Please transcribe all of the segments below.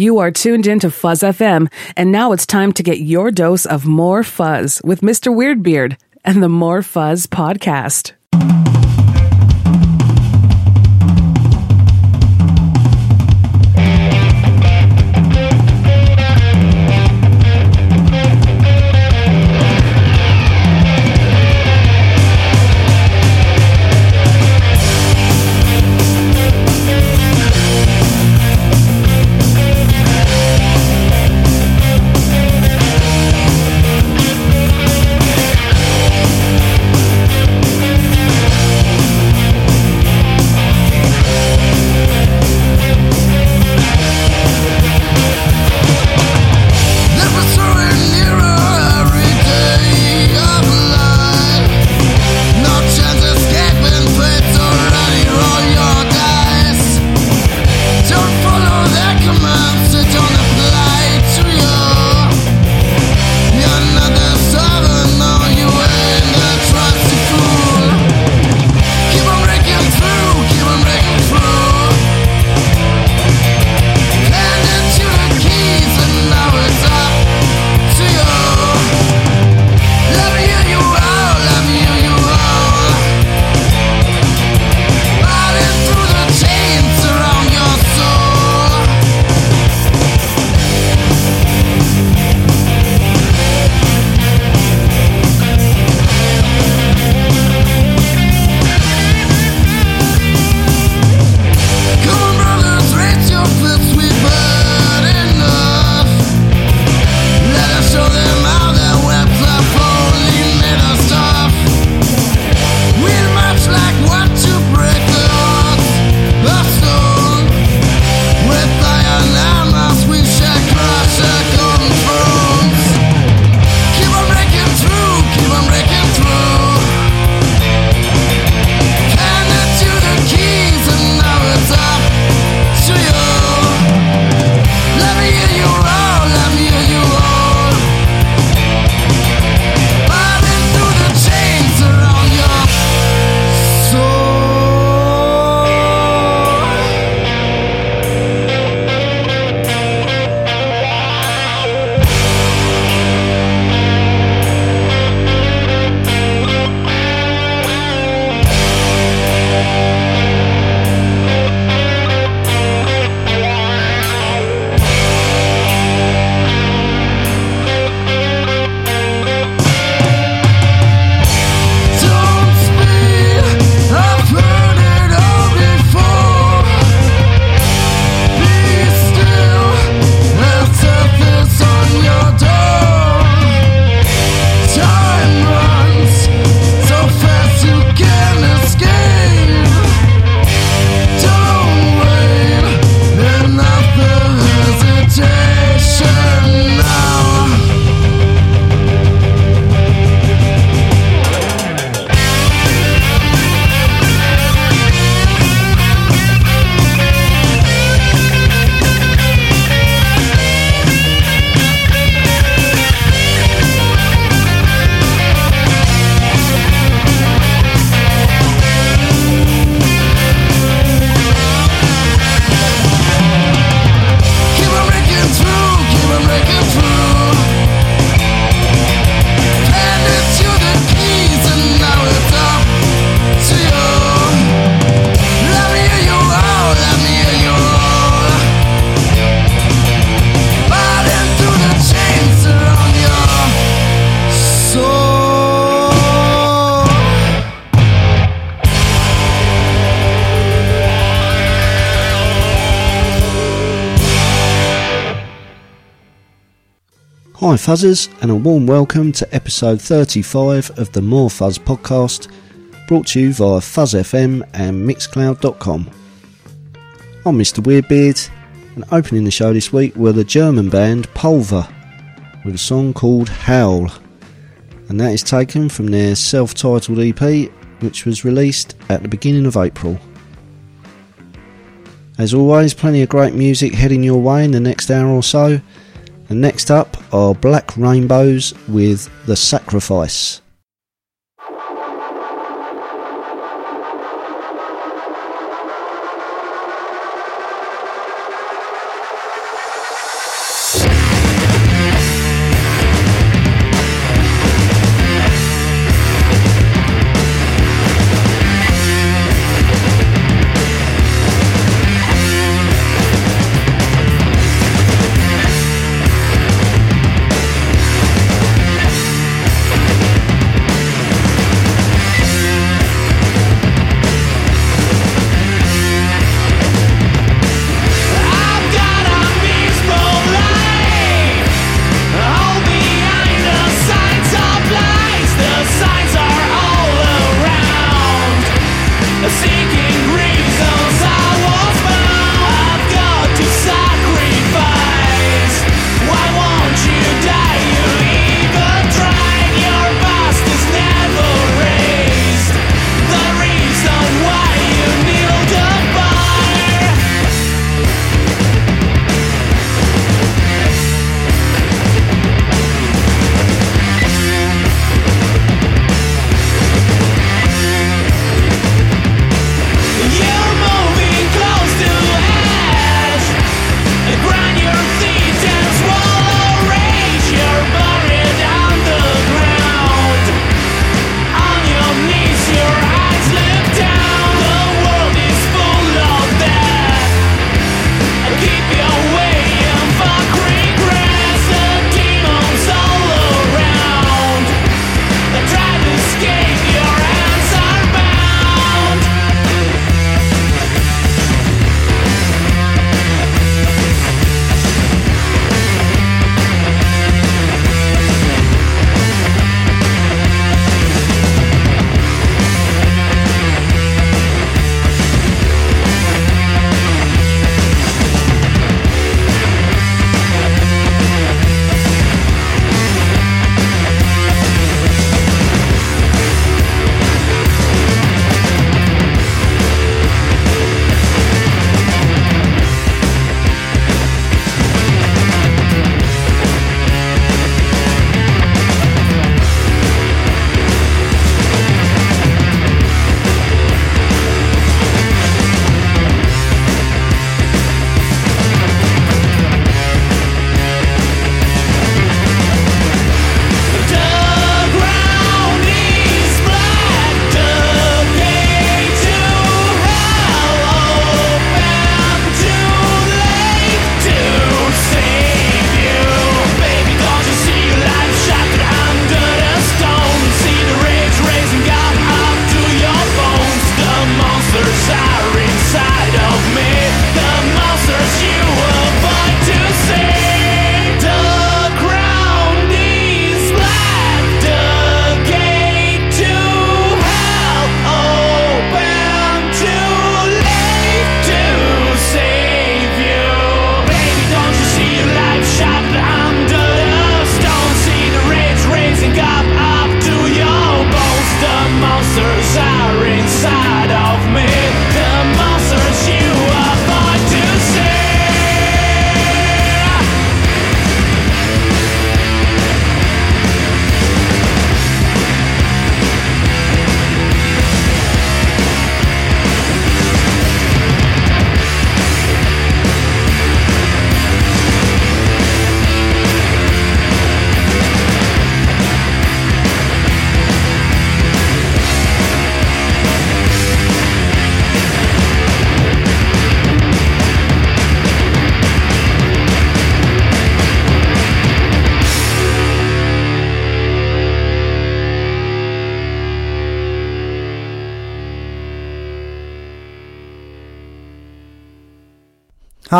You are tuned into Fuzz FM, and now it's time to get your dose of more fuzz with Mr. Weirdbeard and the More Fuzz podcast. Hi Fuzzers, and a warm welcome to episode 35 of the More Fuzz podcast, brought to you via Fuzz FM and Mixcloud.com. I'm Mr. Weirdbeard, and opening the show this week were the German band Pulver, with a song called Howl, and that is taken from their self titled EP, which was released at the beginning of April. As always, plenty of great music heading your way in the next hour or so. And next up are Black Rainbows with The Sacrifice.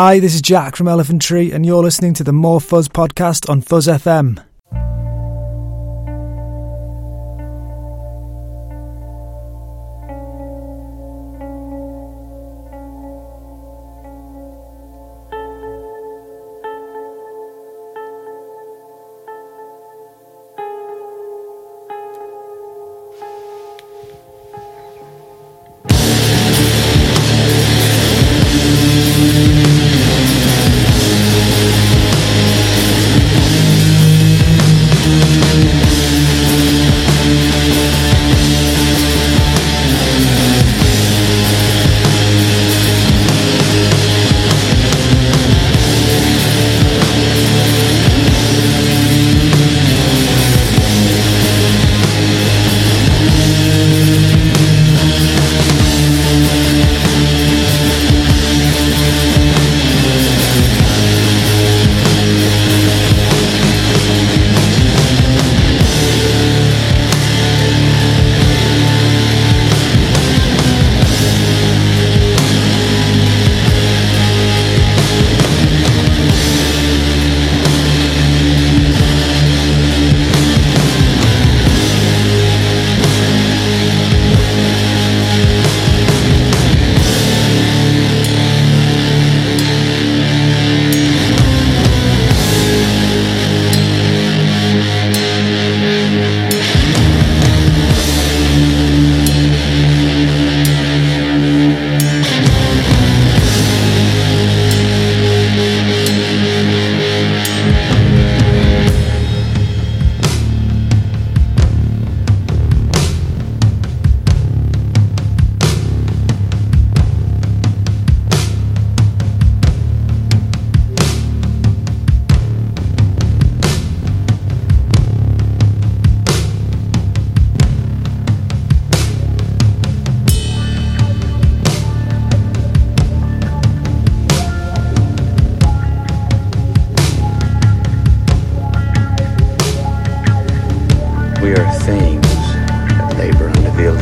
Hi, this is Jack from Elephant Tree, and you're listening to the More Fuzz podcast on Fuzz FM.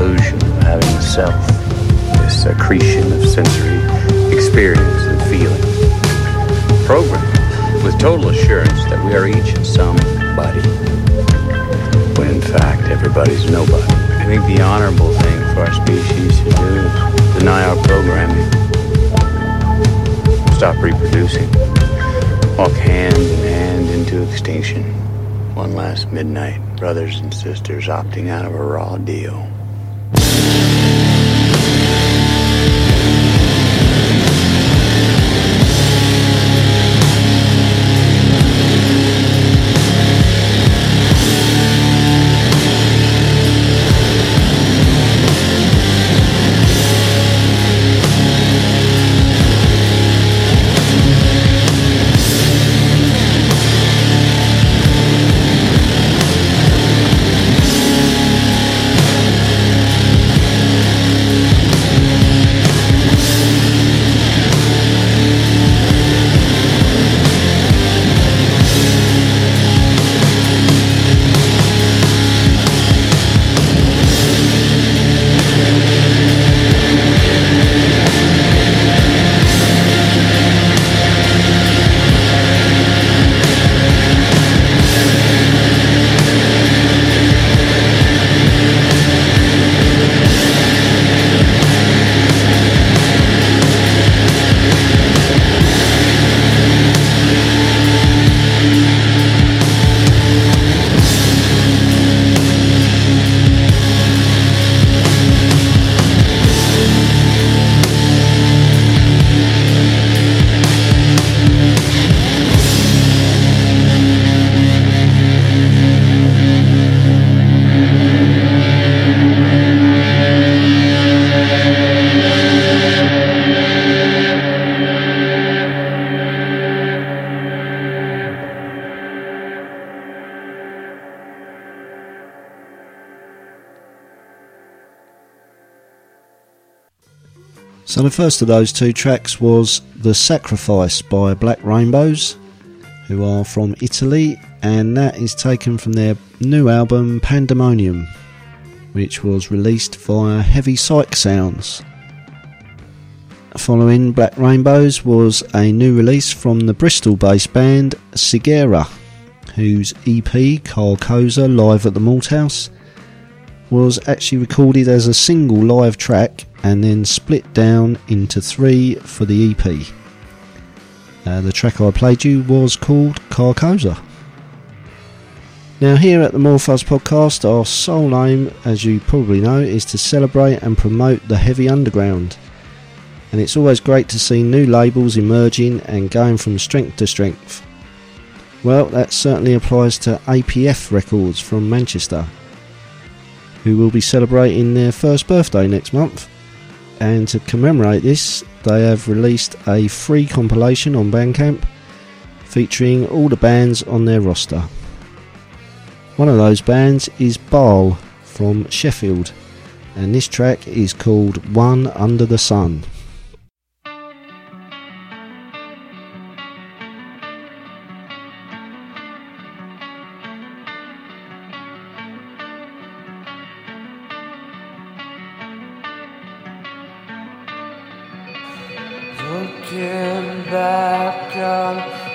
Illusion of having a self, this accretion of sensory experience and feeling. Programmed with total assurance that we are each somebody, when in fact everybody's nobody. I think the honorable thing for our species to do is deny our programming, stop reproducing, walk hand in hand into extinction. One last midnight, brothers and sisters opting out of a raw deal. So the first of those two tracks was The Sacrifice by Black Rainbows, who are from Italy, and that is taken from their new album Pandemonium, which was released via Heavy Psych Sounds. following Black Rainbows was a new release from the Bristol based band Sigera, whose EP Carcosa Live at the Malthouse was actually recorded as a single live track and then split down into three for the EP. Uh, the track I played you was called Carcosa. Now, here at the Fuzz podcast, our sole aim, as you probably know, is to celebrate and promote the heavy underground. And it's always great to see new labels emerging and going from strength to strength. Well, that certainly applies to APF Records from Manchester, who will be celebrating their first birthday next month. And to commemorate this, they have released a free compilation on Bandcamp featuring all the bands on their roster. One of those bands is Baal from Sheffield, and this track is called One Under the Sun. Back on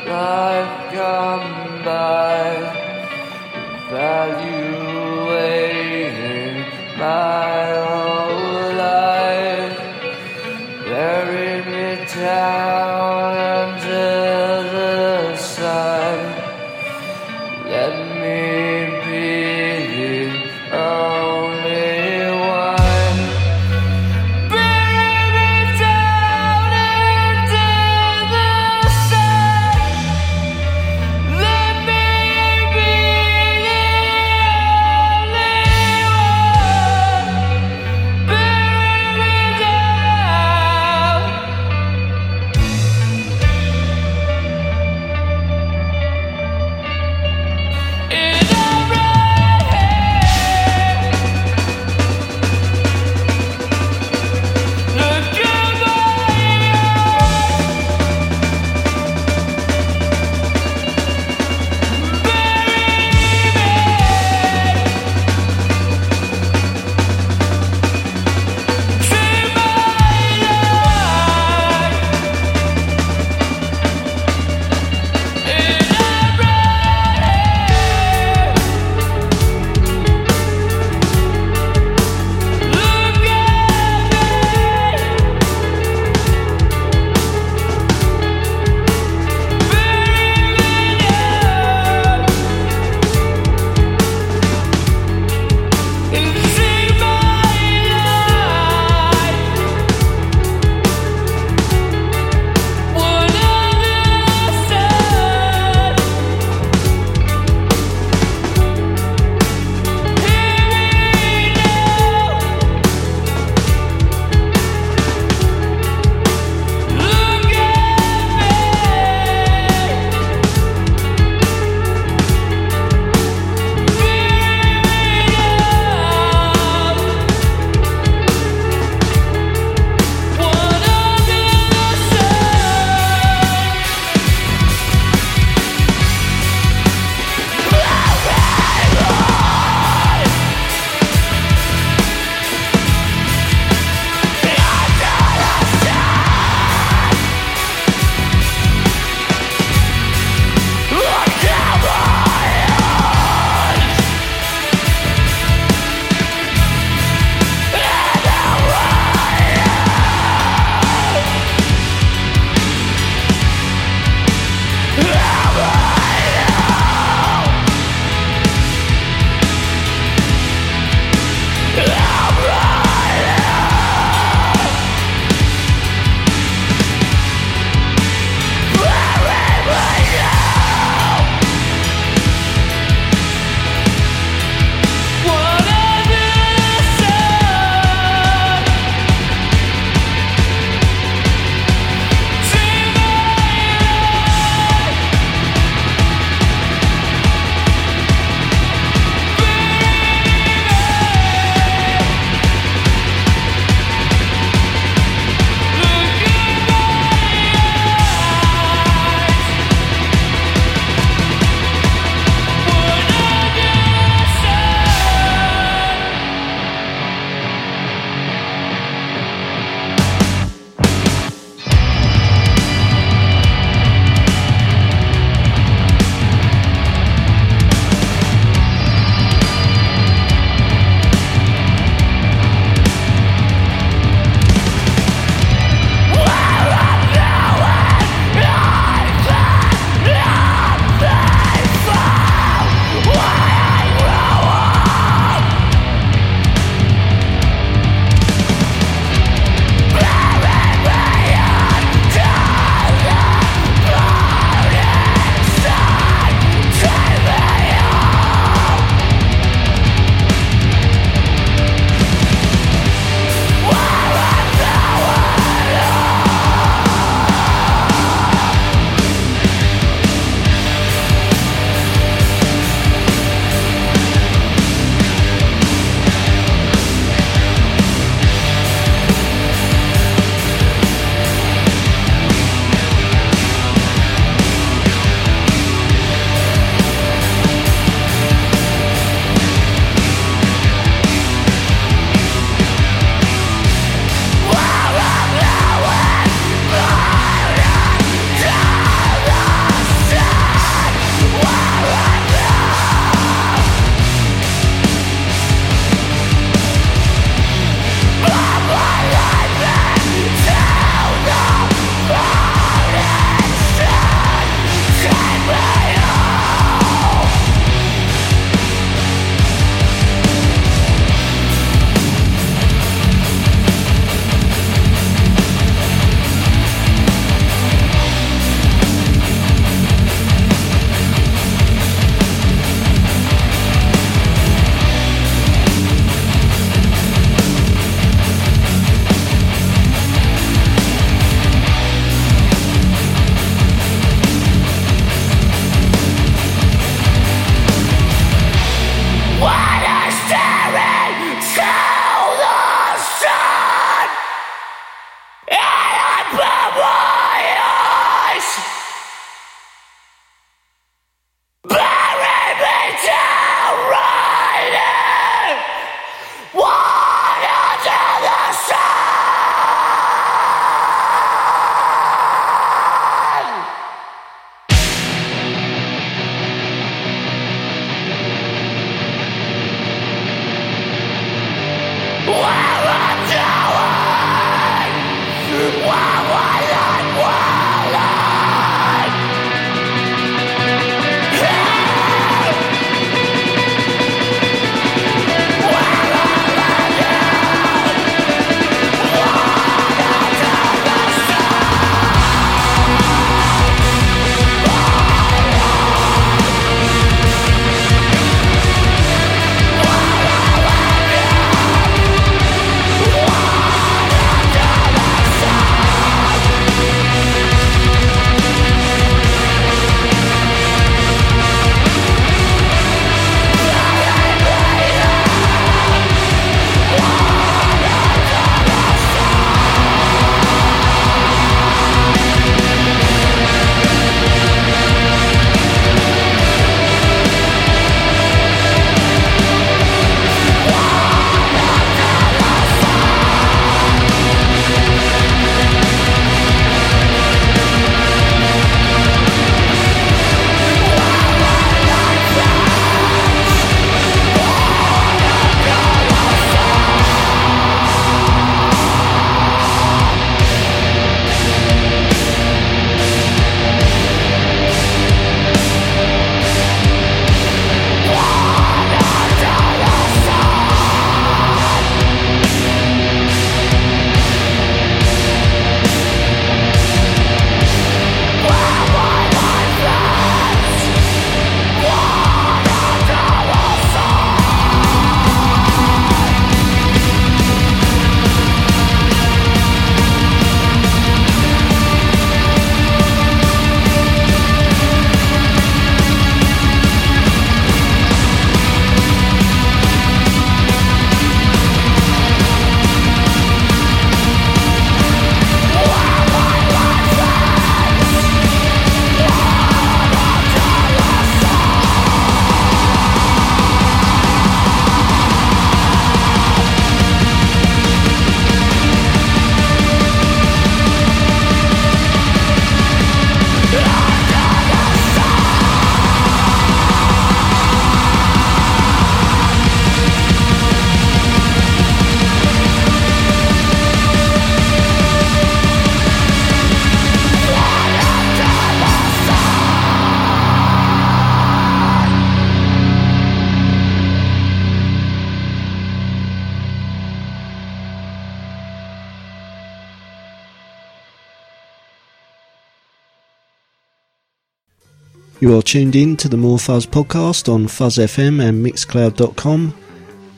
You are tuned in to the More Fuzz podcast on Fuzz FM and Mixcloud.com,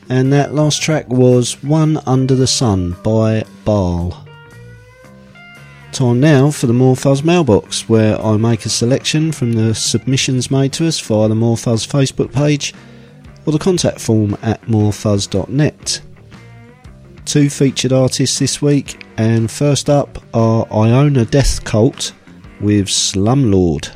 and that last track was One Under the Sun by Baal. Time now for the More Fuzz mailbox, where I make a selection from the submissions made to us via the More Fuzz Facebook page or the contact form at morefuzz.net. Two featured artists this week, and first up are Iona Death Cult with Slumlord.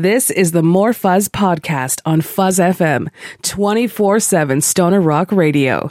This is the More Fuzz podcast on Fuzz FM, 24 7 Stoner Rock Radio.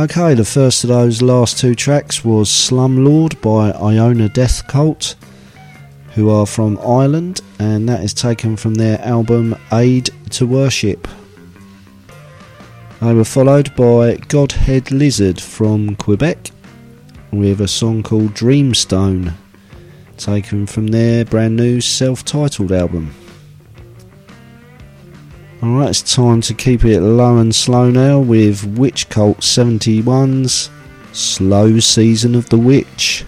Okay, the first of those last two tracks was Slumlord by Iona Death Cult, who are from Ireland, and that is taken from their album Aid to Worship. They were followed by Godhead Lizard from Quebec with a song called Dreamstone, taken from their brand new self titled album. Alright, it's time to keep it low and slow now with Witch Cult 71's Slow Season of the Witch.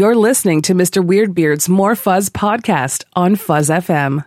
You're listening to Mr. Weirdbeard's More Fuzz podcast on Fuzz FM.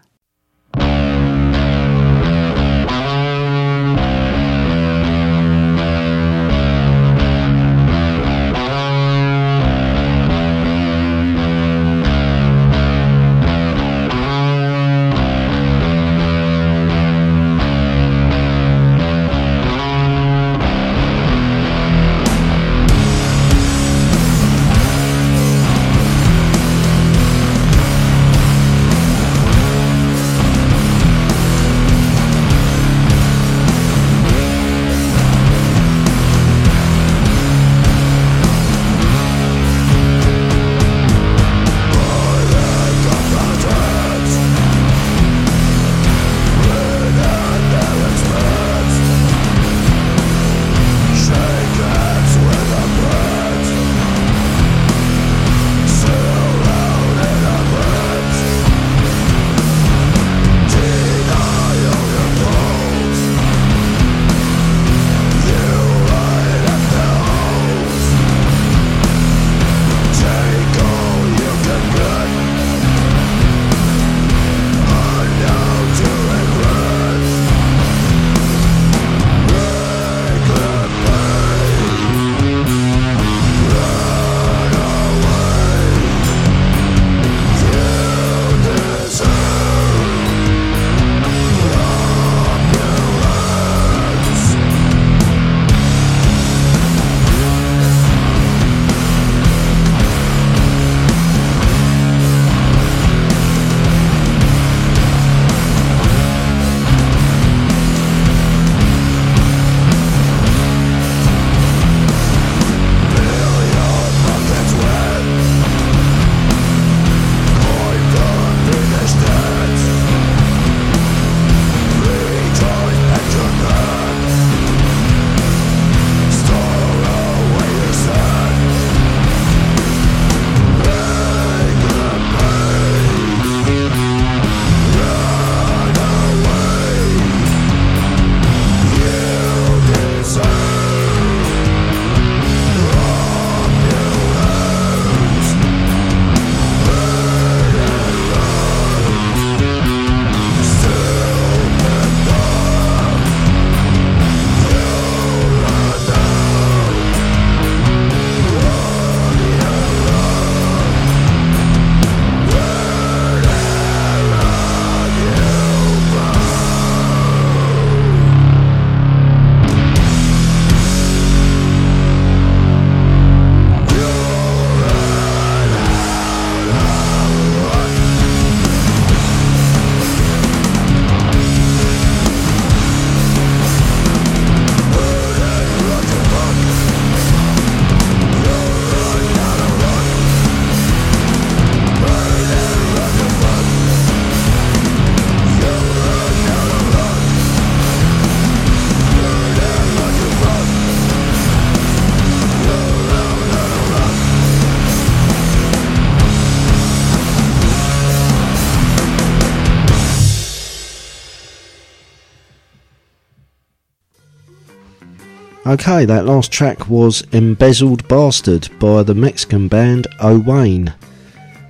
Okay, that last track was Embezzled Bastard by the Mexican band O'Wayne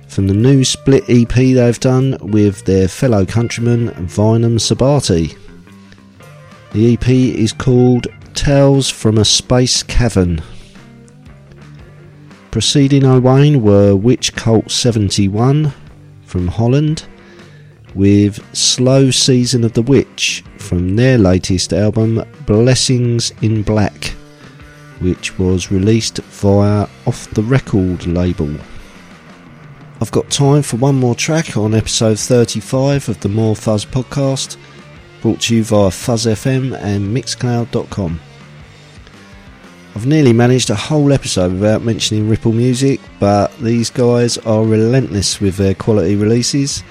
from the new split EP they've done with their fellow countryman Vinum Sabbathi. The EP is called Tales from a Space Cavern. Preceding O'Wayne were Witch Cult 71 from Holland with Slow Season of the Witch from their latest album Blessings in Black, which was released via Off the Record label. I've got time for one more track on episode 35 of the More Fuzz podcast, brought to you via Fuzz FM and Mixcloud.com. I've nearly managed a whole episode without mentioning Ripple Music, but these guys are relentless with their quality releases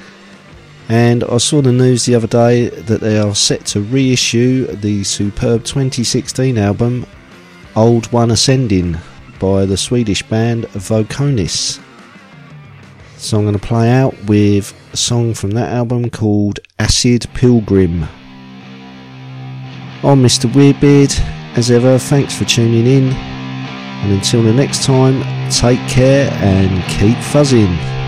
and I saw the news the other day that they are set to reissue the superb 2016 album Olde One Ascending by the Swedish band Vokonis. So I'm going to play out with a song from that album called Acid Pilgrim. I'm Mr. Weirdbeard. As ever, thanks for tuning in. And until the next time, take care and keep fuzzing.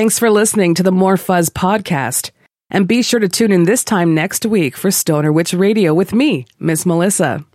Thanks for listening to the More Fuzz podcast. And be sure to tune in this time next week for Stoner Witch Radio with me, Miss Melissa.